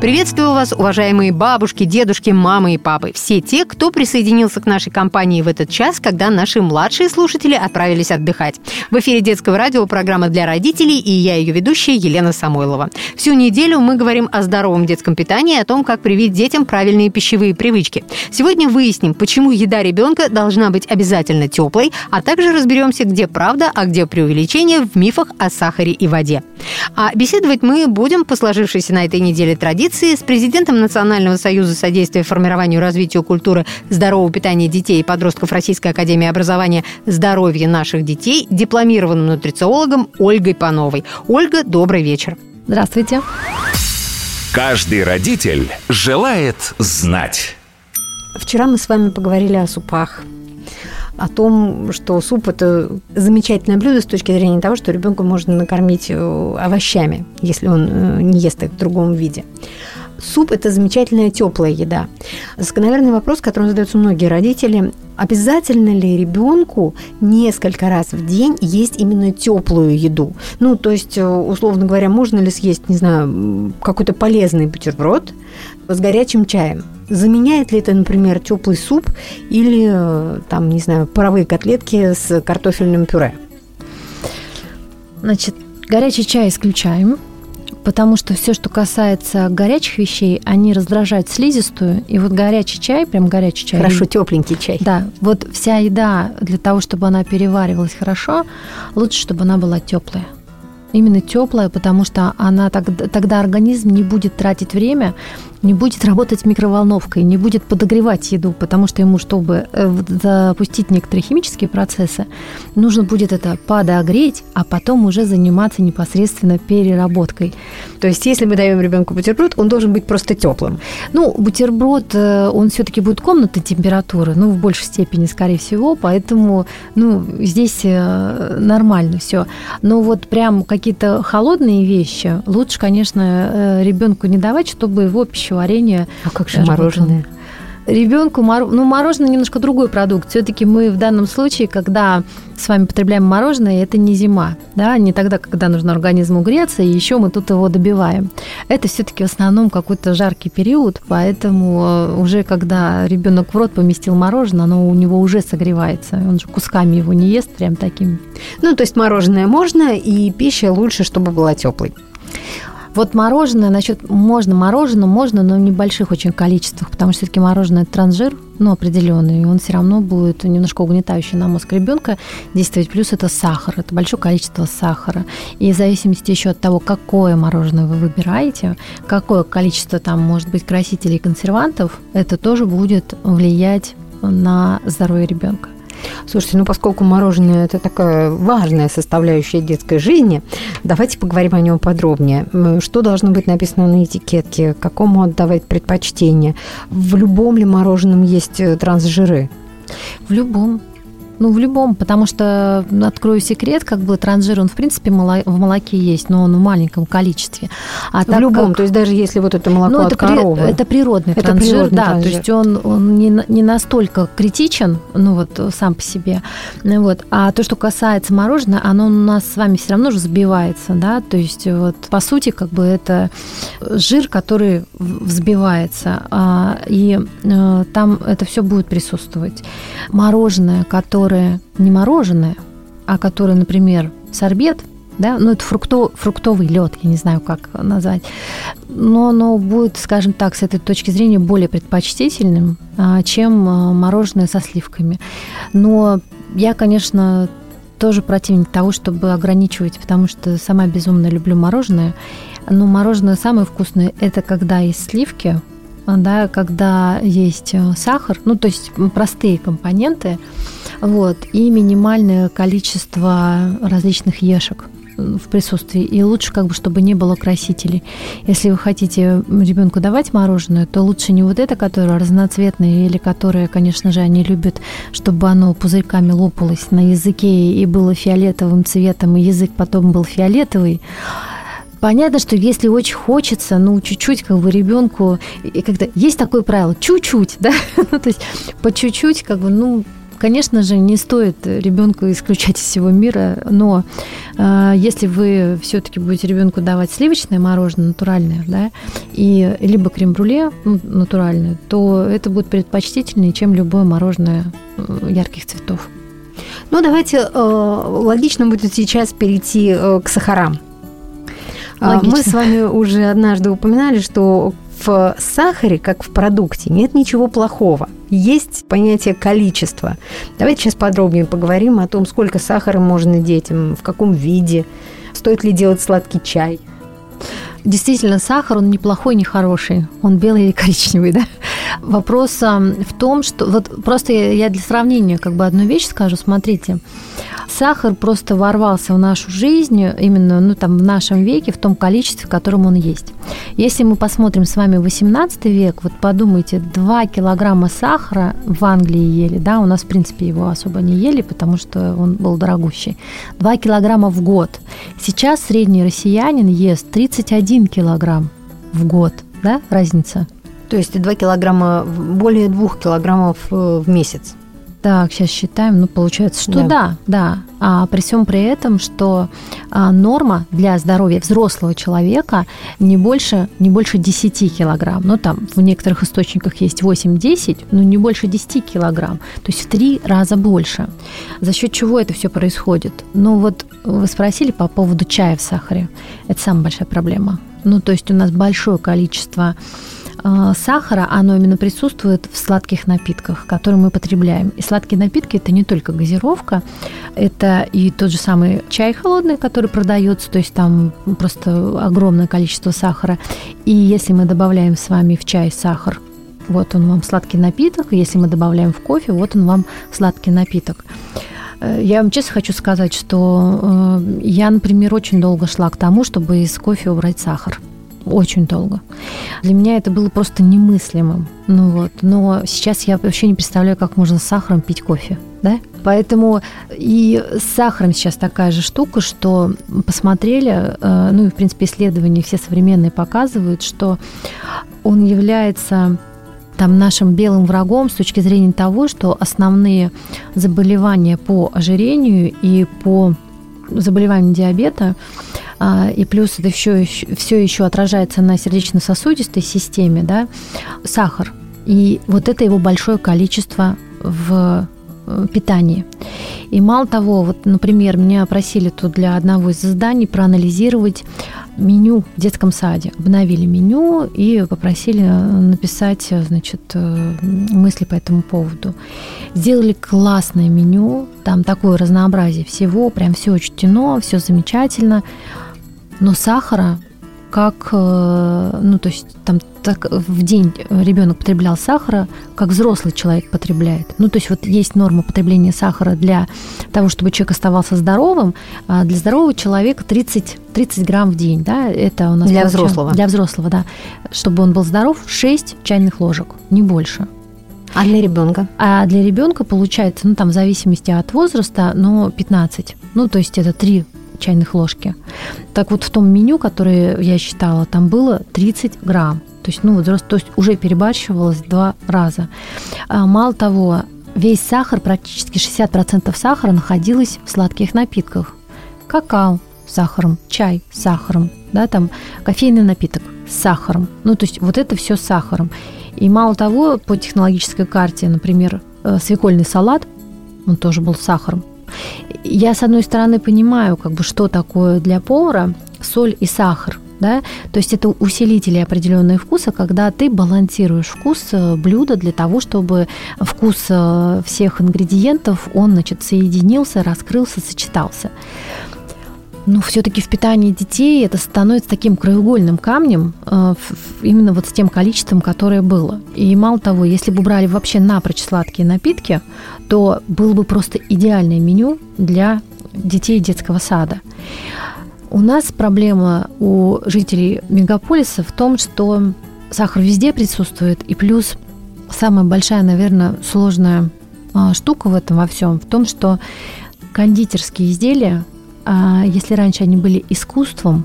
Приветствую вас, уважаемые бабушки, дедушки, мамы и папы. Все те, кто присоединился к нашей компании в этот час, когда наши младшие слушатели отправились отдыхать. В эфире детского радио программа для родителей и я ее ведущая Елена Самойлова. Всю неделю мы говорим о здоровом детском питании и о том, как привить детям правильные пищевые привычки. Сегодня выясним, почему еда ребенка должна быть обязательно теплой, а также разберемся, где правда, а где преувеличение в мифах о сахаре и воде. А беседовать мы будем по сложившейся на этой неделе традиции с президентом Национального союза содействия формированию и развитию культуры здорового питания детей и подростков Российской академии образования «Здоровье наших детей», дипломированным нутрициологом Ольгой Пановой. Ольга, добрый вечер. Здравствуйте. Каждый родитель желает знать. Вчера мы с вами поговорили о супах о том, что суп – это замечательное блюдо с точки зрения того, что ребенка можно накормить э, овощами, если он э, не ест их в другом виде. Суп – это замечательная теплая еда. Закономерный вопрос, который задаются многие родители – обязательно ли ребенку несколько раз в день есть именно теплую еду? Ну, то есть, э, условно говоря, можно ли съесть, не знаю, какой-то полезный бутерброд с горячим чаем? Заменяет ли это, например, теплый суп или, э, там, не знаю, паровые котлетки с картофельным пюре? Значит, горячий чай исключаем, потому что все, что касается горячих вещей, они раздражают слизистую. И вот горячий чай, прям горячий чай. Хорошо, тепленький чай. Да, вот вся еда для того, чтобы она переваривалась хорошо, лучше, чтобы она была теплая. Именно теплая, потому что она тогда, тогда организм не будет тратить время не будет работать микроволновкой, не будет подогревать еду, потому что ему, чтобы э, запустить некоторые химические процессы, нужно будет это подогреть, а потом уже заниматься непосредственно переработкой. То есть, если мы даем ребенку бутерброд, он должен быть просто теплым. Ну, бутерброд, э, он все-таки будет комнатной температуры, ну, в большей степени, скорее всего, поэтому, ну, здесь э, нормально все. Но вот прям какие-то холодные вещи лучше, конечно, ребенку не давать, чтобы его пищевая пищеварения. А как же мороженое? Ребенку, ну, мороженое немножко другой продукт. Все-таки мы в данном случае, когда с вами потребляем мороженое, это не зима, да, не тогда, когда нужно организму греться, и еще мы тут его добиваем. Это все-таки в основном какой-то жаркий период, поэтому э, уже когда ребенок в рот поместил мороженое, оно у него уже согревается, он же кусками его не ест прям таким. Ну, то есть мороженое можно, и пища лучше, чтобы была теплой. Вот мороженое, насчет можно мороженое, можно, но в небольших очень количествах, потому что все-таки мороженое это транжир, ну, определенный, и он все равно будет немножко угнетающий на мозг ребенка действовать. Плюс это сахар, это большое количество сахара. И в зависимости еще от того, какое мороженое вы выбираете, какое количество там может быть красителей и консервантов, это тоже будет влиять на здоровье ребенка. Слушайте, ну поскольку мороженое – это такая важная составляющая детской жизни, давайте поговорим о нем подробнее. Что должно быть написано на этикетке? Какому отдавать предпочтение? В любом ли мороженом есть э, трансжиры? В любом. Ну, в любом, потому что, открою секрет, как бы транжир, он, в принципе, в молоке есть, но он в маленьком количестве. А в любом, как... то есть даже если вот это молоко ну, от это коровы. При... Это природный это транжир, природный да, транжир. то есть он, он не, не настолько критичен, ну вот сам по себе, вот. А то, что касается мороженого, оно у нас с вами все равно же взбивается, да, то есть вот по сути как бы это жир, который взбивается, а, и а, там это все будет присутствовать. Мороженое, которое которое не мороженое, а которое, например, сорбет, да, ну это фрукто, фруктовый лед, я не знаю, как назвать, но оно будет, скажем так, с этой точки зрения более предпочтительным, а, чем а, мороженое со сливками. Но я, конечно, тоже противник того, чтобы ограничивать, потому что сама безумно люблю мороженое. Но мороженое самое вкусное – это когда есть сливки, да, когда есть э, сахар, ну то есть простые компоненты, вот, и минимальное количество различных ешек в присутствии. И лучше, как бы, чтобы не было красителей. Если вы хотите ребенку давать мороженое, то лучше не вот это, которое разноцветное, или которое, конечно же, они любят, чтобы оно пузырьками лопалось на языке и было фиолетовым цветом, и язык потом был фиолетовый. Понятно, что если очень хочется, ну, чуть-чуть как бы ребенку, и когда есть такое правило, чуть-чуть, да, ну, то есть по чуть-чуть, как бы, ну, конечно же, не стоит ребенку исключать из всего мира, но э, если вы все-таки будете ребенку давать сливочное мороженое натуральное, да, и либо крем-бруле ну, натуральное, то это будет предпочтительнее, чем любое мороженое э, ярких цветов. Ну, давайте э, логично будет сейчас перейти э, к сахарам. А, Логично. Мы с вами уже однажды упоминали, что в сахаре, как в продукте, нет ничего плохого. Есть понятие количества. Давайте сейчас подробнее поговорим о том, сколько сахара можно детям, в каком виде, стоит ли делать сладкий чай. Действительно, сахар, он неплохой, не хороший. Он белый или коричневый, да? Вопрос в том, что... Вот просто я для сравнения как бы одну вещь скажу. Смотрите, сахар просто ворвался в нашу жизнь именно ну, там, в нашем веке в том количестве, в котором он есть. Если мы посмотрим с вами 18 век, вот подумайте, 2 килограмма сахара в Англии ели, да, у нас, в принципе, его особо не ели, потому что он был дорогущий. 2 килограмма в год. Сейчас средний россиянин ест 31 килограмм в год, да, разница? То есть 2 килограмма, более 2 килограммов э, в месяц. Так, сейчас считаем, ну, получается, что да, да. да. А при всем при этом, что а, норма для здоровья взрослого человека не больше, не больше 10 килограмм. Ну, там в некоторых источниках есть 8-10, но не больше 10 килограмм. То есть в три раза больше. За счет чего это все происходит? Ну, вот вы спросили по поводу чая в сахаре. Это самая большая проблема. Ну, то есть у нас большое количество сахара, оно именно присутствует в сладких напитках, которые мы потребляем. И сладкие напитки это не только газировка, это и тот же самый чай холодный, который продается, то есть там просто огромное количество сахара. И если мы добавляем с вами в чай сахар, вот он вам сладкий напиток, если мы добавляем в кофе, вот он вам сладкий напиток. Э, я вам честно хочу сказать, что э, я, например, очень долго шла к тому, чтобы из кофе убрать сахар очень долго. Для меня это было просто немыслимым. Ну вот. Но сейчас я вообще не представляю, как можно с сахаром пить кофе. Да? Поэтому и с сахаром сейчас такая же штука, что посмотрели, э, ну и в принципе исследования все современные показывают, что он является там нашим белым врагом с точки зрения того, что основные заболевания по ожирению и по заболеваниям диабета и плюс это все, все еще отражается на сердечно-сосудистой системе, да, сахар. И вот это его большое количество в э, питании. И мало того, вот, например, меня просили тут для одного из зданий проанализировать меню в детском саде. Обновили меню и попросили написать, значит, э, мысли по этому поводу. Сделали классное меню, там такое разнообразие всего, прям все учтено, все замечательно но сахара как, э, ну, то есть там так в день ребенок потреблял сахара, как взрослый человек потребляет. Ну, то есть вот есть норма потребления сахара для того, чтобы человек оставался здоровым, а для здорового человека 30, 30 грамм в день, да, это у нас... Для взрослого. Для взрослого, да. Чтобы он был здоров, 6 чайных ложек, не больше. А для ребенка? А для ребенка получается, ну, там в зависимости от возраста, но 15. Ну, то есть это 3 чайных ложки. Так вот в том меню, которое я считала, там было 30 грамм. То есть, ну, вот, то есть уже перебарщивалось два раза. А, мало того, весь сахар, практически 60% сахара находилось в сладких напитках. Какао с сахаром, чай с сахаром, да, там кофейный напиток с сахаром. Ну, то есть вот это все с сахаром. И мало того, по технологической карте, например, э, свекольный салат, он тоже был с сахаром я, с одной стороны, понимаю, как бы, что такое для повара соль и сахар, да, то есть это усилители определенные вкуса, когда ты балансируешь вкус э, блюда для того, чтобы вкус э, всех ингредиентов, он, значит, соединился, раскрылся, сочетался. Но все-таки в питании детей это становится таким краеугольным камнем э, именно вот с тем количеством, которое было. И мало того, если бы брали вообще напрочь сладкие напитки, то было бы просто идеальное меню для детей детского сада. У нас проблема у жителей мегаполиса в том, что сахар везде присутствует, и плюс самая большая, наверное, сложная а, штука в этом во всем в том, что кондитерские изделия, а, если раньше они были искусством,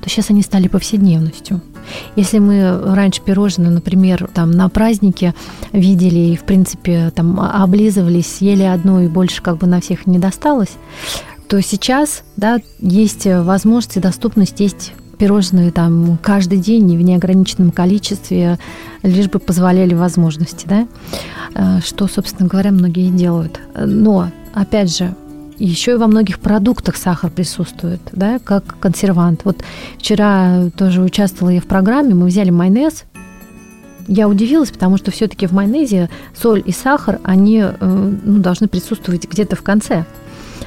то сейчас они стали повседневностью. Если мы раньше пирожные, например, там на празднике видели и, в принципе, там облизывались, съели одно и больше как бы на всех не досталось, то сейчас, да, есть возможность и доступность есть пирожные там каждый день в неограниченном количестве, лишь бы позволяли возможности, да, э, что, собственно говоря, многие делают. Но, опять же, еще и во многих продуктах сахар присутствует, да, как консервант. Вот вчера тоже участвовала я в программе, мы взяли майонез, я удивилась, потому что все-таки в майонезе соль и сахар, они э, ну, должны присутствовать где-то в конце.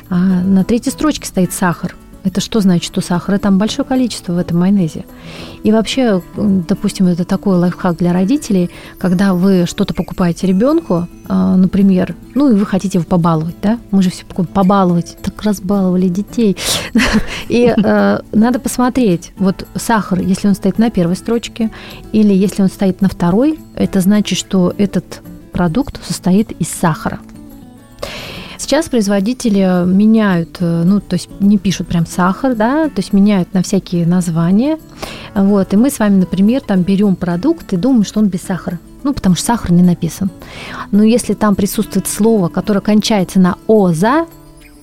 А на третьей строчке стоит сахар. Это что значит, что сахара там большое количество в этом майонезе? И вообще, допустим, это такой лайфхак для родителей, когда вы что-то покупаете ребенку, а, например, ну и вы хотите его побаловать, да? Мы же все покупаем побаловать, так разбаловали детей. И э, надо посмотреть, вот сахар, если он стоит на первой строчке, или если он стоит на второй, это значит, что этот продукт состоит из сахара. Сейчас производители меняют, э, ну, то есть не пишут прям сахар, да, то есть меняют на всякие названия. Вот, и мы с вами, например, там берем продукт и думаем, что он без сахара. Ну, потому что сахар не написан. Но если там присутствует слово, которое кончается на «оза»,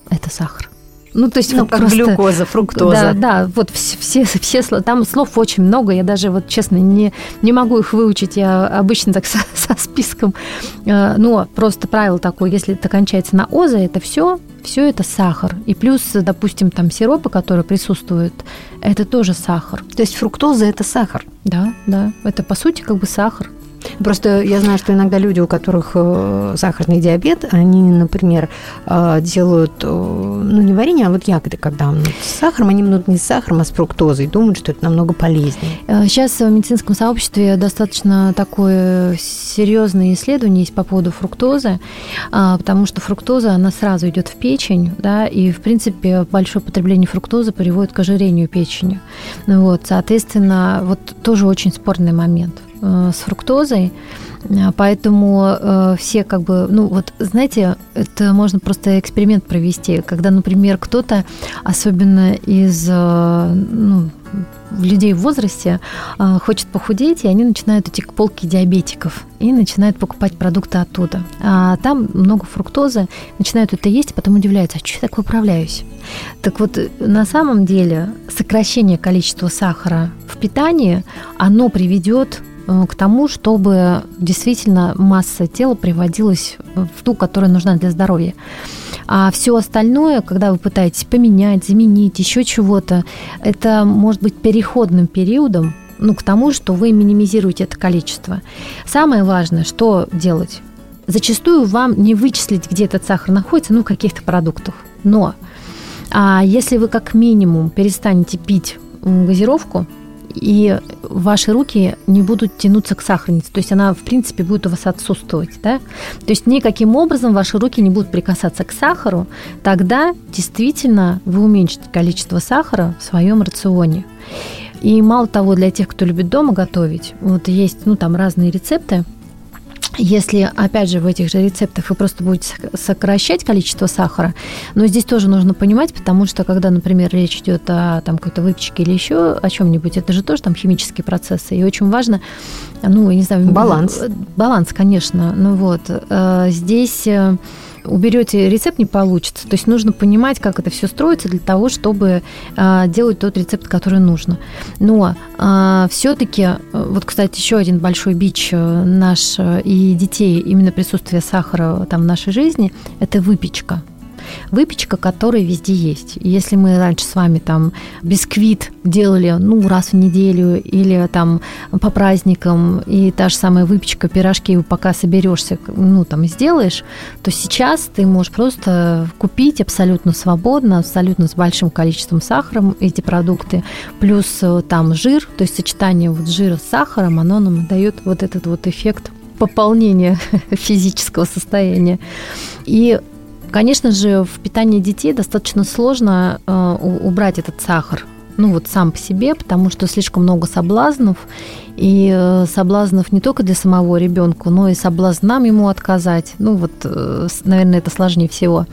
это сахар. Ну, то есть ну, вот как просто, глюкоза, фруктоза. Да, да, вот все, все, все, там слов очень много, я даже вот честно не, не могу их выучить, я обычно так со, со списком, э, но просто правило такое, если это кончается на оза, это все, все это сахар. И плюс, допустим, там сиропы, которые присутствуют, это тоже сахар. То есть фруктоза – это сахар? Да, да. Это, по сути, как бы сахар. Просто я знаю, что иногда люди, у которых э, сахарный диабет, они, например, э, делают, э, ну, не варенье, а вот ягоды, когда с сахаром, они мнут не с сахаром, а с фруктозой, думают, что это намного полезнее. Сейчас в медицинском сообществе достаточно такое серьезное исследование есть по поводу фруктозы, а, потому что фруктоза, она сразу идет в печень, да, и, в принципе, большое потребление фруктозы приводит к ожирению печени. Вот, соответственно, вот тоже очень спорный момент. Э, с фруктозой, э, поэтому э, все как бы, ну вот, знаете, это можно просто эксперимент провести, когда, например, кто-то, особенно из ну, людей в возрасте хочет похудеть, и они начинают идти к полке диабетиков и начинают покупать продукты оттуда. А там много фруктозы, начинают это есть, и потом удивляются, а что я так выправляюсь? Так вот, на самом деле сокращение количества сахара в питании, оно приведет к тому, чтобы действительно масса тела приводилась в ту, которая нужна для здоровья. А все остальное, когда вы пытаетесь поменять, заменить, еще чего-то, это может быть переходным периодом ну, к тому, что вы минимизируете это количество. Самое важное, что делать? Зачастую вам не вычислить, где этот сахар находится, ну, в каких-то продуктах. Но а если вы как минимум перестанете пить газировку, и ваши руки не будут тянуться к сахарнице. То есть она, в принципе, будет у вас отсутствовать. Да? То есть никаким образом ваши руки не будут прикасаться к сахару. Тогда действительно вы уменьшите количество сахара в своем рационе. И мало того, для тех, кто любит дома готовить, вот есть ну, там разные рецепты, если, опять же, в этих же рецептах вы просто будете сокращать количество сахара, но здесь тоже нужно понимать, потому что, когда, например, речь идет о там, какой-то выпечке или еще о чем-нибудь, это же тоже там химические процессы, и очень важно, ну, я не знаю... Баланс. Баланс, конечно. Ну вот, э, здесь э, уберете рецепт, не получится. То есть нужно понимать, как это все строится для того, чтобы э, делать тот рецепт, который нужно. Но э, все-таки, вот, кстати, еще один большой бич э, наш э, и детей, именно присутствие сахара там в нашей жизни, это выпечка выпечка, которая везде есть. Если мы раньше с вами там бисквит делали ну, раз в неделю или там по праздникам, и та же самая выпечка, пирожки, пока соберешься, ну, там, сделаешь, то сейчас ты можешь просто купить абсолютно свободно, абсолютно с большим количеством сахара эти продукты, плюс э, там жир, то есть сочетание вот жира с сахаром, оно нам дает вот этот вот эффект пополнения физического состояния. И Конечно же, в питании детей достаточно сложно э, убрать этот сахар. ну вот сам по себе, потому что слишком много соблазнов, и э, соблазнов не только для самого ребенка, но и соблазн нам ему отказать. Ну вот, э, наверное, это сложнее всего.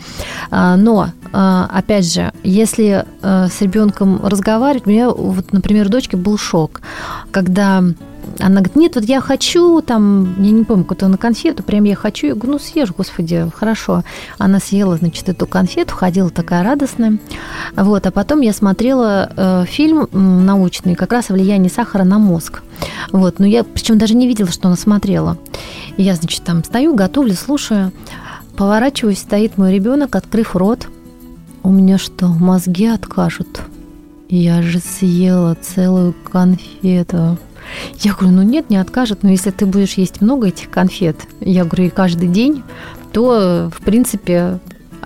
А, но, а, опять же, если э, с ребенком разговаривать, у меня, вот, например, у дочки был шок, когда она говорит, нет, вот я хочу, там, я не помню, какую-то на конфету, прям я хочу. Я говорю, ну съешь, господи, хорошо. Она съела, значит, эту конфету, ходила такая радостная. Вот, а потом я смотрела э, фильм научный, как раз о влиянии сахара на мозг. Вот, но я, причем даже не видела, что она смотрела. И я, значит, там стою, готовлю, слушаю, поворачиваюсь, стоит мой ребенок, открыв рот. У меня что, мозги откажут? Я же съела целую конфету. Я говорю, ну нет, не откажет, но если ты будешь есть много этих конфет, я говорю, и каждый день, то, в принципе,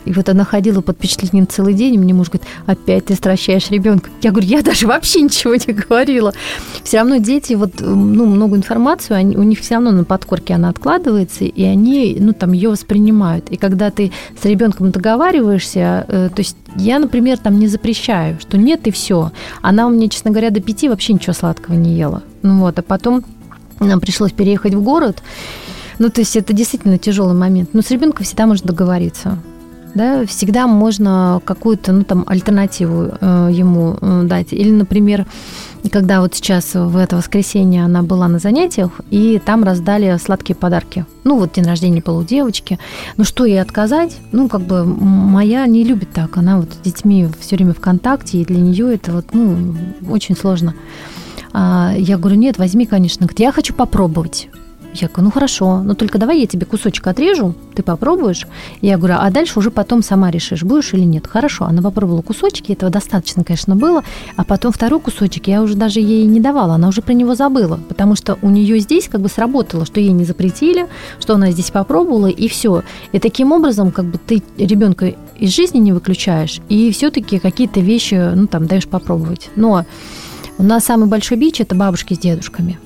и вот она ходила под впечатлением целый день, и мне муж говорит, опять ты стращаешь ребенка. Я говорю, я даже вообще ничего не говорила. Все равно дети, вот, ну, много информации, они, у них все равно на подкорке она откладывается, и они, ну, там, ее воспринимают. И когда ты с ребенком договариваешься, э, то есть я, например, там не запрещаю, что нет и все. Она у меня, честно говоря, до пяти вообще ничего сладкого не ела. Ну вот, а потом нам пришлось переехать в город. Ну, то есть это действительно тяжелый момент. Но с ребенком всегда можно договориться. Да, всегда можно какую-то ну, там, альтернативу э, ему э, дать. Или, например, когда вот сейчас в это воскресенье она была на занятиях, и там раздали сладкие подарки. Ну, вот день рождения полудевочки. Ну, что ей отказать? Ну, как бы моя не любит так. Она вот с детьми все время в контакте, и для нее это вот, ну, очень сложно. А, я говорю, нет, возьми, конечно. Говорит, я хочу попробовать. Я говорю, ну хорошо, но только давай я тебе кусочек отрежу, ты попробуешь. Я говорю, а дальше уже потом сама решишь, будешь или нет. Хорошо, она попробовала кусочки, этого достаточно, конечно, было. А потом второй кусочек я уже даже ей не давала, она уже про него забыла, потому что у нее здесь как бы сработало, что ей не запретили, что она здесь попробовала, и все. И таким образом как бы ты ребенка из жизни не выключаешь, и все-таки какие-то вещи, ну, там, даешь попробовать. Но у нас самый большой бич – это бабушки с дедушками.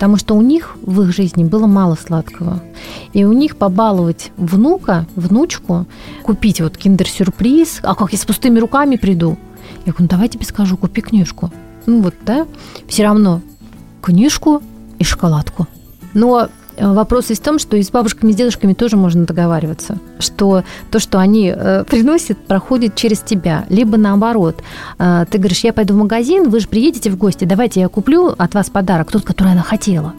Потому что у них в их жизни было мало сладкого. И у них побаловать внука, внучку, купить вот киндер-сюрприз, а как я с пустыми руками приду? Я говорю, ну давай тебе скажу, купи книжку. Ну вот, да, все равно книжку и шоколадку. Но вопрос есть в том, что и с бабушками, и с дедушками тоже можно договариваться, что то, что они э, приносят, проходит через тебя. Либо наоборот, э, ты говоришь, я пойду в магазин, вы же приедете в гости, давайте я куплю от вас подарок, тот, который она хотела.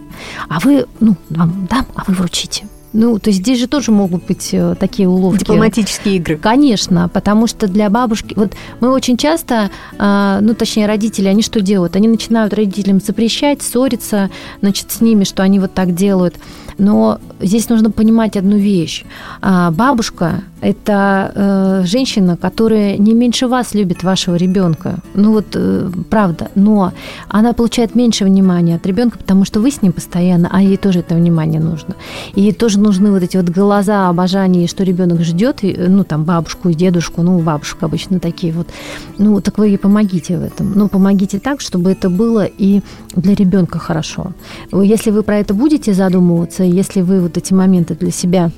А вы, ну, вам дам, а вы вручите. Ну, то есть здесь же тоже могут быть э, такие уловки. Дипломатические игры. Конечно, потому что для бабушки... Вот мы очень часто, а, ну, точнее, родители, они что делают? Они начинают родителям запрещать, ссориться, значит, с ними, что они вот так делают. Но здесь нужно понимать одну вещь. А, бабушка – это э, женщина, которая не меньше вас любит вашего ребенка. Ну вот, э, правда. Но она получает меньше внимания от ребенка, потому что вы с ним постоянно, а ей тоже это внимание нужно. Ей тоже нужны вот эти вот глаза обожания, что ребенок ждет, ну, там, бабушку и дедушку, ну, бабушка обычно такие вот. Ну, так вы ей помогите в этом. Ну, помогите так, чтобы это было и для ребенка хорошо. Если вы про это будете задумываться, если вы вот эти моменты для себя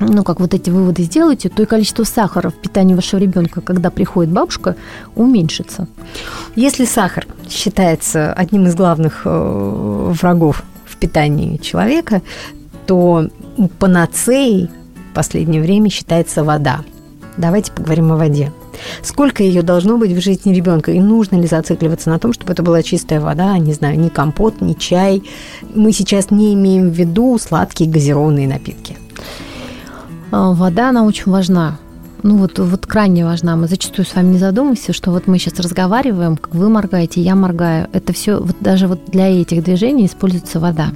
ну, как вот эти выводы сделаете, то и количество сахара в питании вашего ребенка, когда приходит бабушка, уменьшится. Если сахар считается одним из главных э, врагов в питании человека, то панацеей в последнее время считается вода. Давайте поговорим о воде. Сколько ее должно быть в жизни ребенка? И нужно ли зацикливаться на том, чтобы это была чистая вода, не знаю, ни компот, ни чай? Мы сейчас не имеем в виду сладкие газированные напитки. А, вода, она очень важна. Ну вот, вот крайне важна. Мы зачастую с вами не задумываемся, что вот мы сейчас разговариваем, как вы моргаете, я моргаю. Это все, вот даже вот для этих движений используется вода.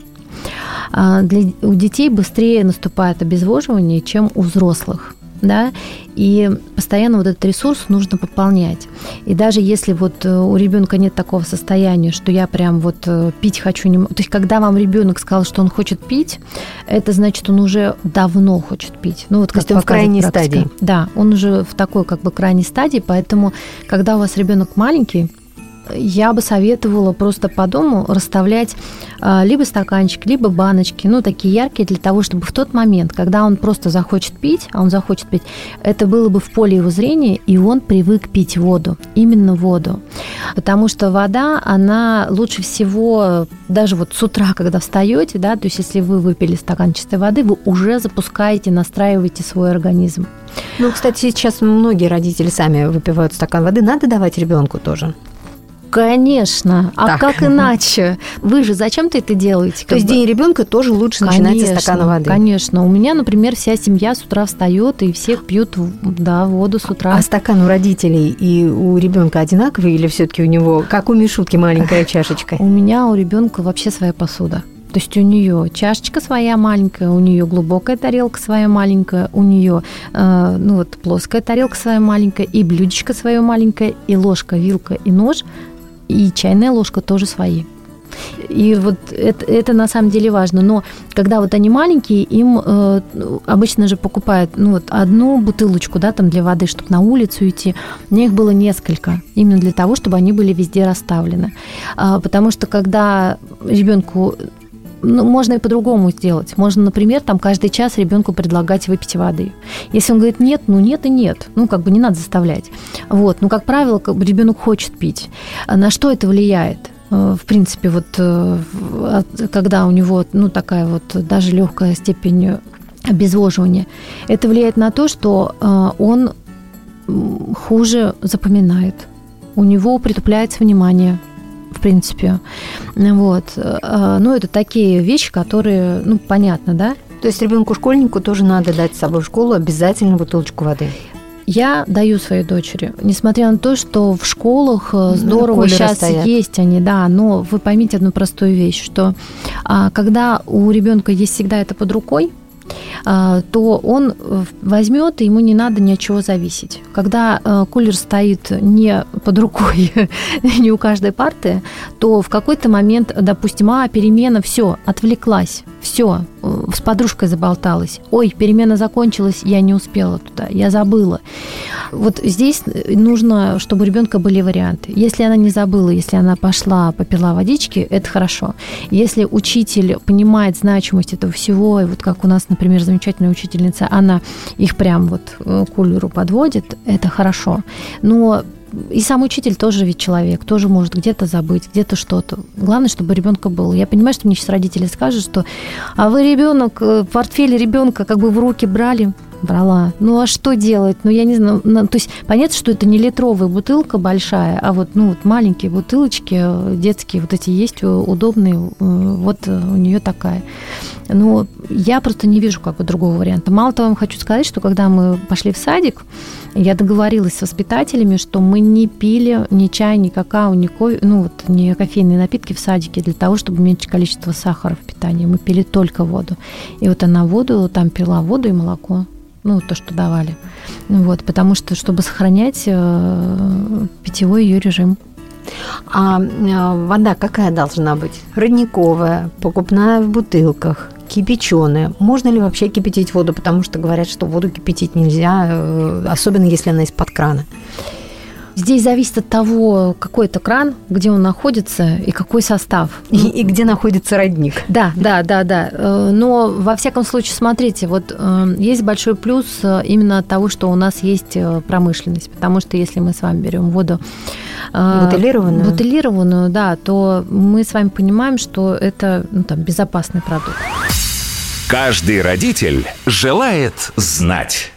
А для, у детей быстрее наступает обезвоживание, чем у взрослых да, и постоянно вот этот ресурс нужно пополнять. И даже если вот э, у ребенка нет такого состояния, что я прям вот э, пить хочу, не... то есть когда вам ребенок сказал, что он хочет пить, это значит, он уже давно хочет пить. Ну вот как то есть он в крайней практика. стадии. Да, он уже в такой как бы крайней стадии, поэтому когда у вас ребенок маленький, я бы советовала просто по дому расставлять а, либо стаканчик, либо баночки, ну, такие яркие, для того, чтобы в тот момент, когда он просто захочет пить, а он захочет пить, это было бы в поле его зрения, и он привык пить воду, именно воду. Потому что вода, она лучше всего, даже вот с утра, когда встаете, да, то есть если вы выпили стакан чистой воды, вы уже запускаете, настраиваете свой организм. Ну, кстати, сейчас многие родители сами выпивают стакан воды. Надо давать ребенку тоже. Конечно. А так. как иначе? Вы же зачем-то это делаете? То есть бы? день ребенка тоже лучше конечно, начинать со стакана воды. Конечно. У меня, например, вся семья с утра встает и все пьют да, воду с утра. А стакан у родителей и у ребенка одинаковый или все-таки у него, как у Мишутки, маленькая чашечка? У меня у ребенка вообще своя посуда. То есть у нее чашечка своя маленькая, у нее глубокая тарелка своя маленькая, у нее э, ну вот плоская тарелка своя маленькая, и блюдечко свое маленькое, и ложка, вилка и нож и чайная ложка тоже свои. И вот это, это на самом деле важно. Но когда вот они маленькие, им э, обычно же покупают ну, вот одну бутылочку да, там для воды, чтобы на улицу идти. У меня их было несколько, именно для того, чтобы они были везде расставлены. А, потому что когда ребенку ну, можно и по-другому сделать. Можно, например, там каждый час ребенку предлагать выпить воды. Если он говорит нет, ну нет и нет. Ну, как бы не надо заставлять. Вот. Ну, как правило, как бы ребенок хочет пить. А на что это влияет? Э, в принципе, вот э, когда у него, ну, такая вот даже легкая степень обезвоживания, это влияет на то, что э, он хуже запоминает. У него притупляется внимание, принципе. Вот. А, ну, это такие вещи, которые, ну, понятно, да? То есть ребенку-школьнику тоже надо дать с собой в школу обязательно бутылочку воды. Я даю своей дочери, несмотря на то, что в школах э, здорово сейчас стоят. есть они, да, но вы поймите одну простую вещь, что а, когда у ребенка есть всегда это под рукой, то он э, возьмет, и ему не надо ни от чего зависеть. Когда э, кулер стоит не под рукой, не у каждой парты, то в какой-то момент, допустим, а, перемена, все, отвлеклась, все, с подружкой заболталась. Ой, перемена закончилась, я не успела туда, я забыла. Вот здесь нужно, чтобы у ребенка были варианты. Если она не забыла, если она пошла, попила водички, это хорошо. Если учитель понимает значимость этого всего, и вот как у нас, например, замечательная учительница, она их прям вот к кулеру подводит, это хорошо. Но и сам учитель тоже ведь человек, тоже может где-то забыть, где-то что-то. Главное, чтобы ребенка было. Я понимаю, что мне сейчас родители скажут, что а вы ребенок, э, портфель ребенка как бы в руки брали, брала. Ну а что делать? Ну я не знаю. То есть понятно, что это не литровая бутылка большая, а вот ну вот маленькие бутылочки э, детские вот эти есть э, удобные. Вот у нее такая. Но я просто не вижу как бы другого варианта. Мало того, я вам хочу сказать, что когда мы пошли в садик, я договорилась с воспитателями, что мы не пили ни чай, ни какао, ни кофе, ну вот ни кофейные напитки в садике для того, чтобы уменьшить количество сахара в питании. Мы пили только воду. И вот она воду, там пила воду и молоко ну, то, что давали. Вот, потому что, чтобы сохранять э, питьевой ее режим. А э, вода какая должна быть? Родниковая, покупная в бутылках, кипяченая. Можно ли вообще кипятить воду? Потому что говорят, что воду кипятить нельзя, э, особенно если она из-под крана. Здесь зависит от того, какой это кран, где он находится и какой состав. И, и где находится родник. Да, да, да, да. Э, но во всяком случае, смотрите, вот э, есть большой плюс именно от того, что у нас есть промышленность. Потому что если мы с вами берем воду бутылированную, бутылированную да, то мы с вами понимаем, что это ну, там, безопасный продукт. Каждый родитель желает знать.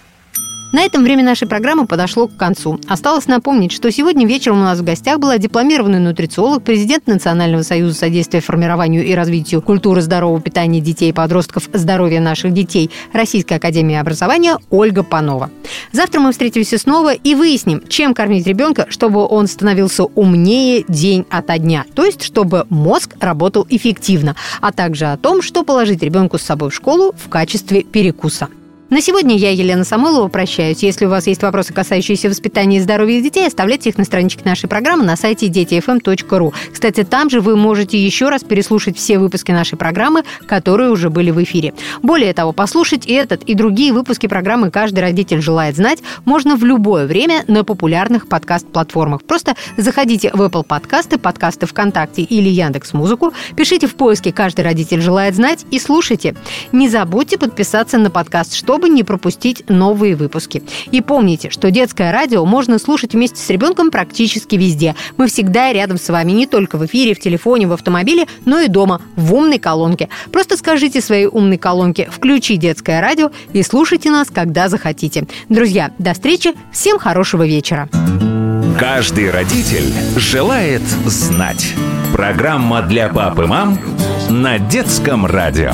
На этом время нашей программы подошло к концу. Осталось напомнить, что сегодня вечером у нас в гостях была дипломированный нутрициолог, президент Национального союза содействия формированию и развитию культуры здорового питания детей и подростков «Здоровье наших детей» Российской академии образования Ольга Панова. Завтра мы встретимся снова и выясним, чем кормить ребенка, чтобы он становился умнее день ото дня, то есть чтобы мозг работал эффективно, а также о том, что положить ребенку с собой в школу в качестве перекуса. На сегодня я, Елена Самойлова, прощаюсь. Если у вас есть вопросы, касающиеся воспитания и здоровья детей, оставляйте их на страничке нашей программы на сайте детифм.ру. Кстати, там же вы можете еще раз переслушать все выпуски нашей программы, которые уже были в эфире. Более того, послушать этот и другие выпуски программы «Каждый родитель желает знать» можно в любое время на популярных подкаст-платформах. Просто заходите в Apple подкасты, подкасты ВКонтакте или Яндекс Музыку, пишите в поиске «Каждый родитель желает знать» и слушайте. Не забудьте подписаться на подкаст «Что чтобы не пропустить новые выпуски. И помните, что детское радио можно слушать вместе с ребенком практически везде. Мы всегда рядом с вами, не только в эфире, в телефоне, в автомобиле, но и дома, в умной колонке. Просто скажите своей умной колонке «Включи детское радио» и слушайте нас, когда захотите. Друзья, до встречи, всем хорошего вечера. Каждый родитель желает знать. Программа для пап и мам на детском радио.